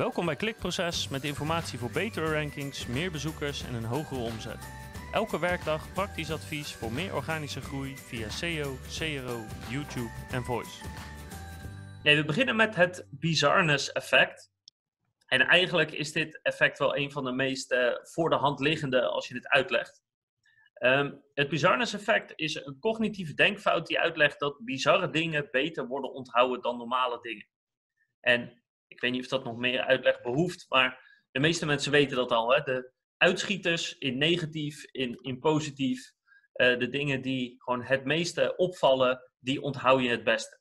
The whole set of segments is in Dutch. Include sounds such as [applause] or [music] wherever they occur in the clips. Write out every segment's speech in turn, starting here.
Welkom bij Klikproces met informatie voor betere rankings, meer bezoekers en een hogere omzet. Elke werkdag praktisch advies voor meer organische groei via SEO, CRO, YouTube en Voice. Nee, we beginnen met het bizarness effect. En eigenlijk is dit effect wel een van de meest uh, voor de hand liggende als je dit uitlegt. Um, het bizarness effect is een cognitieve denkfout die uitlegt dat bizarre dingen beter worden onthouden dan normale dingen. En ik weet niet of dat nog meer uitleg behoeft, maar de meeste mensen weten dat al. Hè? De uitschieters in negatief, in, in positief, uh, de dingen die gewoon het meeste opvallen, die onthoud je het beste.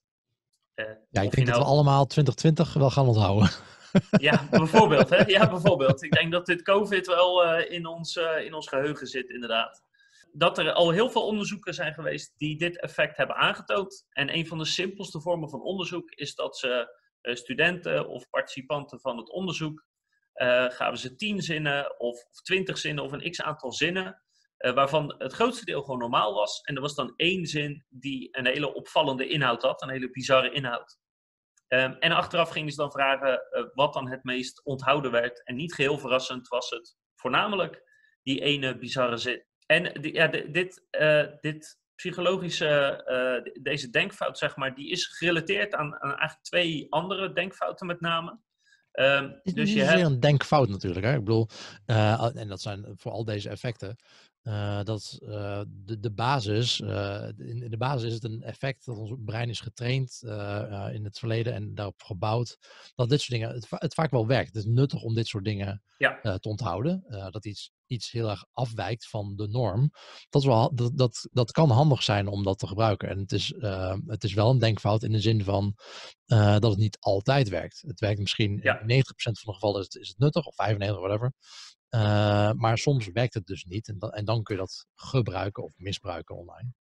Uh, ja, ik denk nou... dat we allemaal 2020 wel gaan onthouden. [laughs] Ja, bijvoorbeeld. Hè? Ja, bijvoorbeeld. Ik denk dat dit COVID wel uh, in, ons, in ons geheugen zit, inderdaad dat er al heel veel onderzoeken zijn geweest die dit effect hebben aangetoond. En een van de simpelste vormen van onderzoek is dat ze studenten of participanten van het onderzoek uh, gaven ze tien zinnen of, of twintig zinnen of een x aantal zinnen. Uh, waarvan het grootste deel gewoon normaal was. En er was dan één zin die een hele opvallende inhoud had, een hele bizarre inhoud. Um, en achteraf gingen ze dan vragen wat dan het meest onthouden werd. En niet geheel verrassend was het voornamelijk die ene bizarre zin. En die, ja, dit, dit psychologische, uh, deze denkfout, zeg maar, die is gerelateerd aan, aan eigenlijk twee andere denkfouten met name. Um, het dus is je hebt... een denkfout natuurlijk. Hè? Ik bedoel, uh, en dat zijn voor al deze effecten. Uh, dat uh, de, de basis, in, in, de basis is het een effect dat ons brein is getraind in het verleden en daarop gebouwd. Dat dit soort dingen, het, het vaak wel werkt. Het is nuttig om dit soort dingen ja. te onthouden. dat iets, iets heel erg afwijkt van de norm. Dat, is wel, dat, dat, dat kan handig zijn om dat te gebruiken. En het is, het is wel een denkfout in de zin van dat het niet altijd werkt. Het werkt misschien ja. in 90% van de gevallen is het, is het nuttig, of 95, whatever. Uh, maar soms werkt het dus niet. En, dan, en dan kun je dat gebruiken of misbruiken online.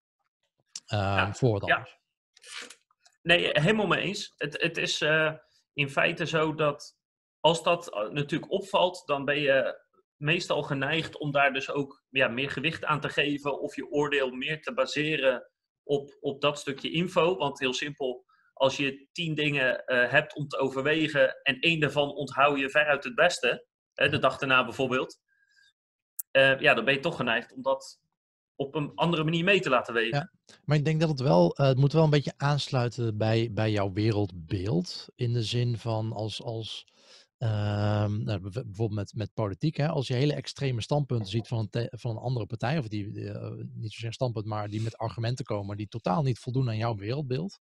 Ja, voor wat anders. Ja. Nee, helemaal mee eens. Het, het is in feite zo dat als dat natuurlijk opvalt, dan ben je meestal geneigd om daar dus ook ja, meer gewicht aan te geven of je oordeel meer te baseren op, op dat stukje info. Want heel simpel, als je tien dingen hebt om te overwegen en één daarvan onthoud je veruit het beste, de dag daarna bijvoorbeeld, uh, ja, dan ben je toch geneigd om dat op een andere manier mee te laten wegen. Ja, maar ik denk dat het wel, uh, het moet wel een beetje aansluiten bij, bij jouw wereldbeeld. In de zin van als, als uh, nou, bijvoorbeeld met, met politiek, hè, als je hele extreme standpunten ziet van een, van een andere partij, of die uh, niet zozeer standpunt, maar die met argumenten komen die totaal niet voldoen aan jouw wereldbeeld.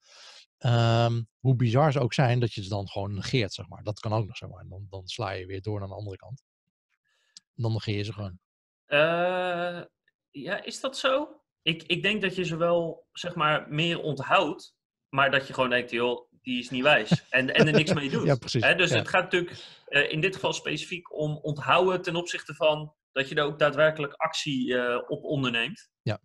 Um, hoe bizar ze ook zijn, dat je ze dan gewoon negeert, zeg maar. Dat kan ook nog zo, maar dan, dan sla je weer door naar de andere kant. Dan negeer je ze gewoon. Uh, ja, is dat zo? Ik, ik denk dat je ze wel, zeg maar, meer onthoudt, maar dat je gewoon denkt, joh, die is niet wijs. En, en er niks mee doet. [laughs] ja, precies. He, dus ja. het gaat natuurlijk uh, in dit geval specifiek om onthouden ten opzichte van dat je er ook daadwerkelijk actie uh, op onderneemt. Ja.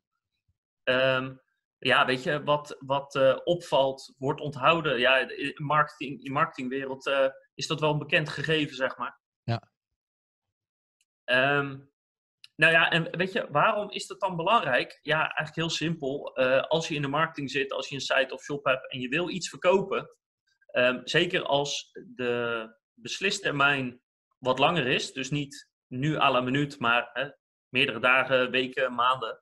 Um, ja, weet je, wat, wat uh, opvalt, wordt onthouden. Ja, in, marketing, in marketingwereld is dat wel een bekend gegeven, zeg maar. Ja. Um, nou ja, en weet je, waarom is dat dan belangrijk? Ja, eigenlijk heel simpel. Uh, als je in de marketing zit, als je een site of shop hebt en je wil iets verkopen, um, zeker als de beslistermijn wat langer is, dus niet nu à la minuut, maar hè, meerdere dagen, weken, maanden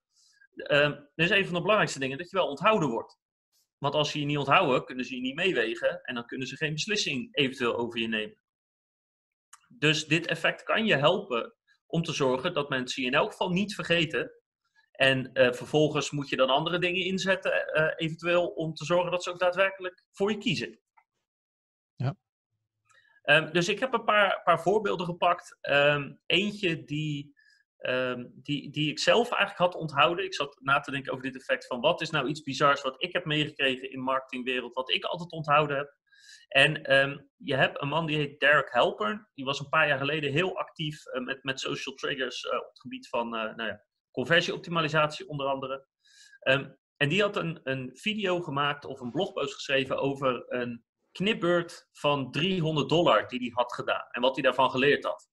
uh, dat is een van de belangrijkste dingen, dat je wel onthouden wordt. Want als ze je niet onthouden, kunnen ze je niet meewegen en dan kunnen ze geen beslissing eventueel over je nemen. Dus dit effect kan je helpen om te zorgen dat mensen je in elk geval niet vergeten. En uh, vervolgens moet je dan andere dingen inzetten, uh, eventueel om te zorgen dat ze ook daadwerkelijk voor je kiezen. Ja. Um, dus ik heb een paar, paar voorbeelden gepakt. Um, eentje die Um, die, die ik zelf eigenlijk had onthouden. Ik zat na te denken over dit effect van wat is nou iets bizars wat ik heb meegekregen in marketingwereld, wat ik altijd onthouden heb. En um, je hebt een man die heet Derek Helpern. Die was een paar jaar geleden heel actief uh, met, met social triggers uh, op het gebied van uh, nou ja, conversieoptimalisatie onder andere. Um, en die had een, een video gemaakt of een blogpost geschreven over een knipbeurt van 300 dollar die hij had gedaan. En wat hij daarvan geleerd had.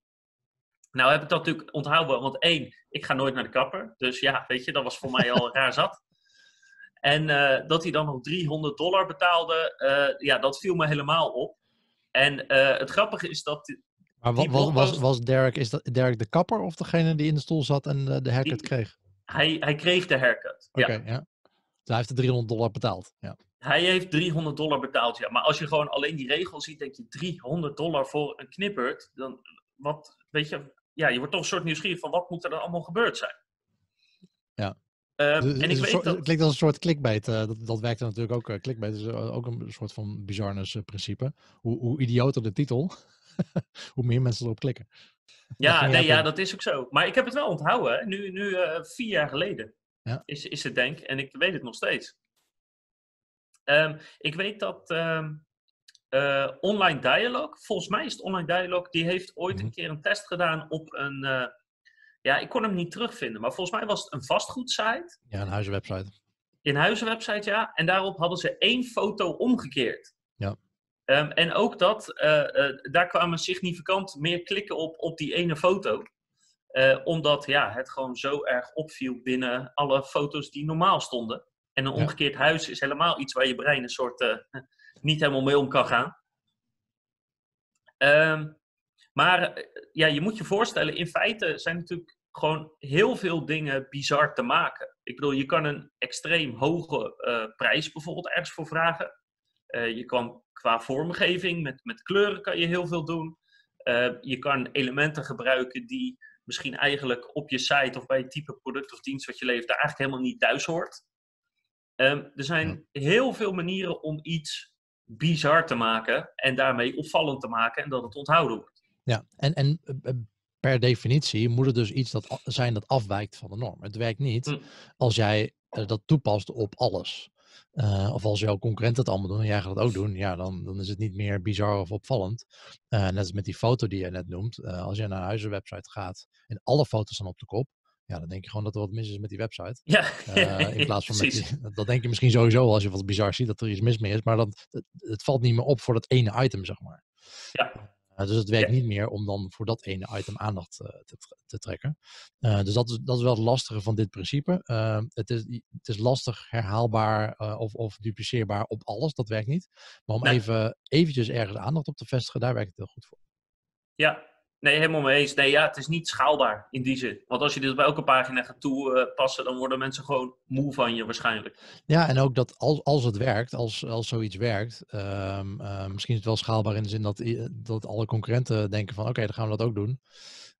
Nou heb ik dat natuurlijk onthouden, want één, ik ga nooit naar de kapper. Dus ja, weet je, dat was voor mij al raar zat. En uh, dat hij dan nog 300 dollar betaalde, uh, ja, dat viel me helemaal op. En het grappige is dat. Maar was, was, was Derek, is dat Derek de kapper of degene die in de stoel zat en de, haircut kreeg? Hij, hij kreeg de haircut. Oké, ja. ja. Dus hij heeft de 300 dollar betaald. Ja. Hij heeft 300 dollar betaald, ja. Maar als je gewoon alleen die regel ziet, denk je 300 dollar voor een knippert. Dan, wat, weet je, ja, je wordt toch een soort nieuwsgierig van wat moet er dan allemaal gebeurd zijn. Ja. En ik weet dat... Het klinkt als een soort clickbait. Uh, dat, dat werkt natuurlijk ook. Uh, clickbait is ook een soort van bizarness principe. Hoe, hoe idioter de titel, [laughs] hoe meer mensen erop klikken. Ja, [laughs] nee, ja, dat is ook zo. Maar ik heb het wel onthouden. Nu, nu vier jaar geleden ja. is, is het denk En ik weet het nog steeds. Um, ik weet dat um, uh, Online Dialog, volgens mij is het Online Dialog, die heeft ooit een mhm. keer een test gedaan op een. Uh, ja, ik kon hem niet terugvinden, maar volgens mij was het een vastgoedsite. Ja, een huizenwebsite. Een huizenwebsite, ja. En daarop hadden ze één foto omgekeerd. Ja. Um, en ook dat, uh, daar kwamen significant meer klikken op, op die ene foto. omdat ja, het gewoon zo erg opviel binnen alle foto's die normaal stonden. En een omgekeerd huis is helemaal iets waar je brein een soort [laughs] niet helemaal mee om kan gaan. Um, maar eh, ja, je moet je voorstellen, in feite zijn natuurlijk gewoon heel veel dingen bizar te maken. Ik bedoel, je kan een extreem hoge uh, prijs bijvoorbeeld ergens voor vragen. Uh, je kan qua vormgeving, met, met kleuren kan je heel veel doen. Uh, je kan elementen gebruiken die misschien eigenlijk op je site of bij het type product of dienst wat je levert, daar eigenlijk helemaal niet thuis hoort. Um, er zijn heel veel manieren om iets bizar te maken en daarmee opvallend te maken en dat het onthouden wordt. Ja, en, en eh, eh, per definitie moet het dus iets dat zijn dat afwijkt van de norm. Het werkt niet hm. als jij uh, dat toepast op alles. Uh, of als jouw concurrenten het allemaal doen en jij gaat het ook doen, ja, dan, dan is het niet meer bizar of opvallend. Uh, net als met die foto die je net noemt. Uh, als je naar een huizenwebsite gaat en alle foto's staan op de kop, ja, dan denk je gewoon dat er wat mis is met die website. Ja. Uh, in plaats [laughs] van met die, [laughs] dat denk je misschien sowieso als je wat bizar ziet dat er iets mis mee is, maar dat, het, het valt niet meer op voor dat ene item, zeg maar. Ja. Uh, dus het werkt niet meer om dan voor dat ene item aandacht uh, te, te, trekken. dus dat is, dat is wel het lastige van dit principe. het, is, het is lastig herhaalbaar of, of dupliceerbaar op alles, dat werkt niet. Maar om nee. even eventjes ergens aandacht op te vestigen, daar werkt het heel goed voor. Ja, Nee, helemaal mee eens. Nee, ja, het is niet schaalbaar in die zin. Want als je dit op elke pagina gaat toepassen, dan worden mensen gewoon moe van je waarschijnlijk. Ja, en ook dat als, als het werkt, als, als zoiets werkt, um, uh, misschien is het wel schaalbaar in de zin dat, dat alle concurrenten denken van oké, okay, dan gaan we dat ook doen.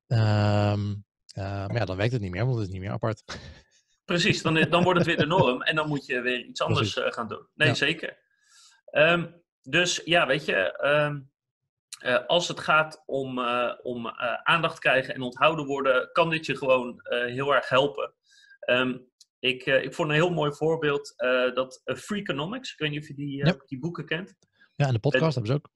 Um, uh, maar ja, dan werkt het niet meer, want het is niet meer apart. [laughs] Precies, dan, dan wordt het weer de norm en dan moet je weer iets anders gaan doen. Nee, ja. zeker. Um, dus ja, weet je, uh, als het gaat om, uh, om uh, aandacht krijgen en onthouden worden, kan dit je gewoon heel erg helpen. Um, ik, ik vond een heel mooi voorbeeld dat Freakonomics, ik weet niet of je die, die boeken kent. Ja, en de podcast hebben ze ook.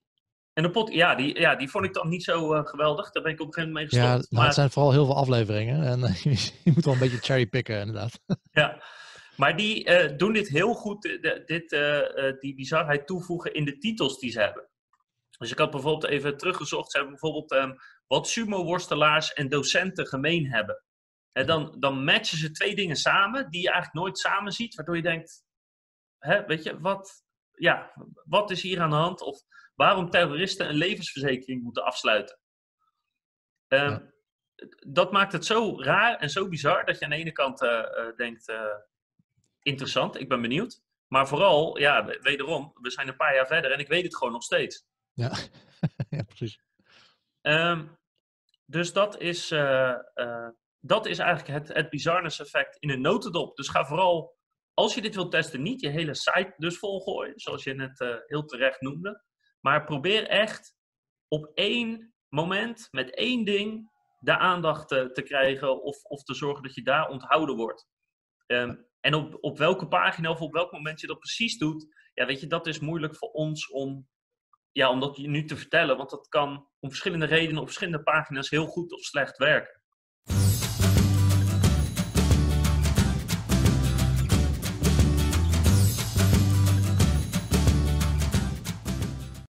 En de ja, die, ja, die vond ik dan niet zo geweldig. Daar ben ik op een gegeven moment mee gestopt. Ja, nou, maar... het zijn vooral heel veel afleveringen en [laughs] je moet wel een beetje cherrypicken inderdaad. [laughs] Ja, maar die doen dit heel goed, dit, die bizarheid toevoegen in de titels die ze hebben. Dus ik had bijvoorbeeld even teruggezocht. Hebben bijvoorbeeld um, wat sumo-worstelaars en docenten gemeen hebben. En dan, dan matchen ze twee dingen samen die je eigenlijk nooit samen ziet. Waardoor je denkt, hè, weet je, wat, ja, wat is hier aan de hand? Of waarom terroristen een levensverzekering moeten afsluiten. Um, ja. Dat maakt het zo raar en zo bizar dat je aan de ene kant uh, uh, denkt, uh, interessant, ik ben benieuwd. Maar vooral, ja, wederom, we zijn een paar jaar verder en ik weet het gewoon nog steeds. Ja, [laughs] ja precies. Um, dus dat is, uh, uh, dat is eigenlijk het, het bizarness effect in een notendop. Dus ga vooral, als je dit wilt testen, niet je hele site dus volgooien, zoals je net uh, heel terecht noemde. Maar probeer echt op één moment, met één ding, de aandacht te, krijgen of, of te zorgen dat je daar onthouden wordt. Um, en op, op welke pagina of op welk moment je dat precies doet, ja, weet je, dat is moeilijk voor ons om ja, om dat nu te vertellen, want dat kan om verschillende redenen op verschillende pagina's heel goed of slecht werken.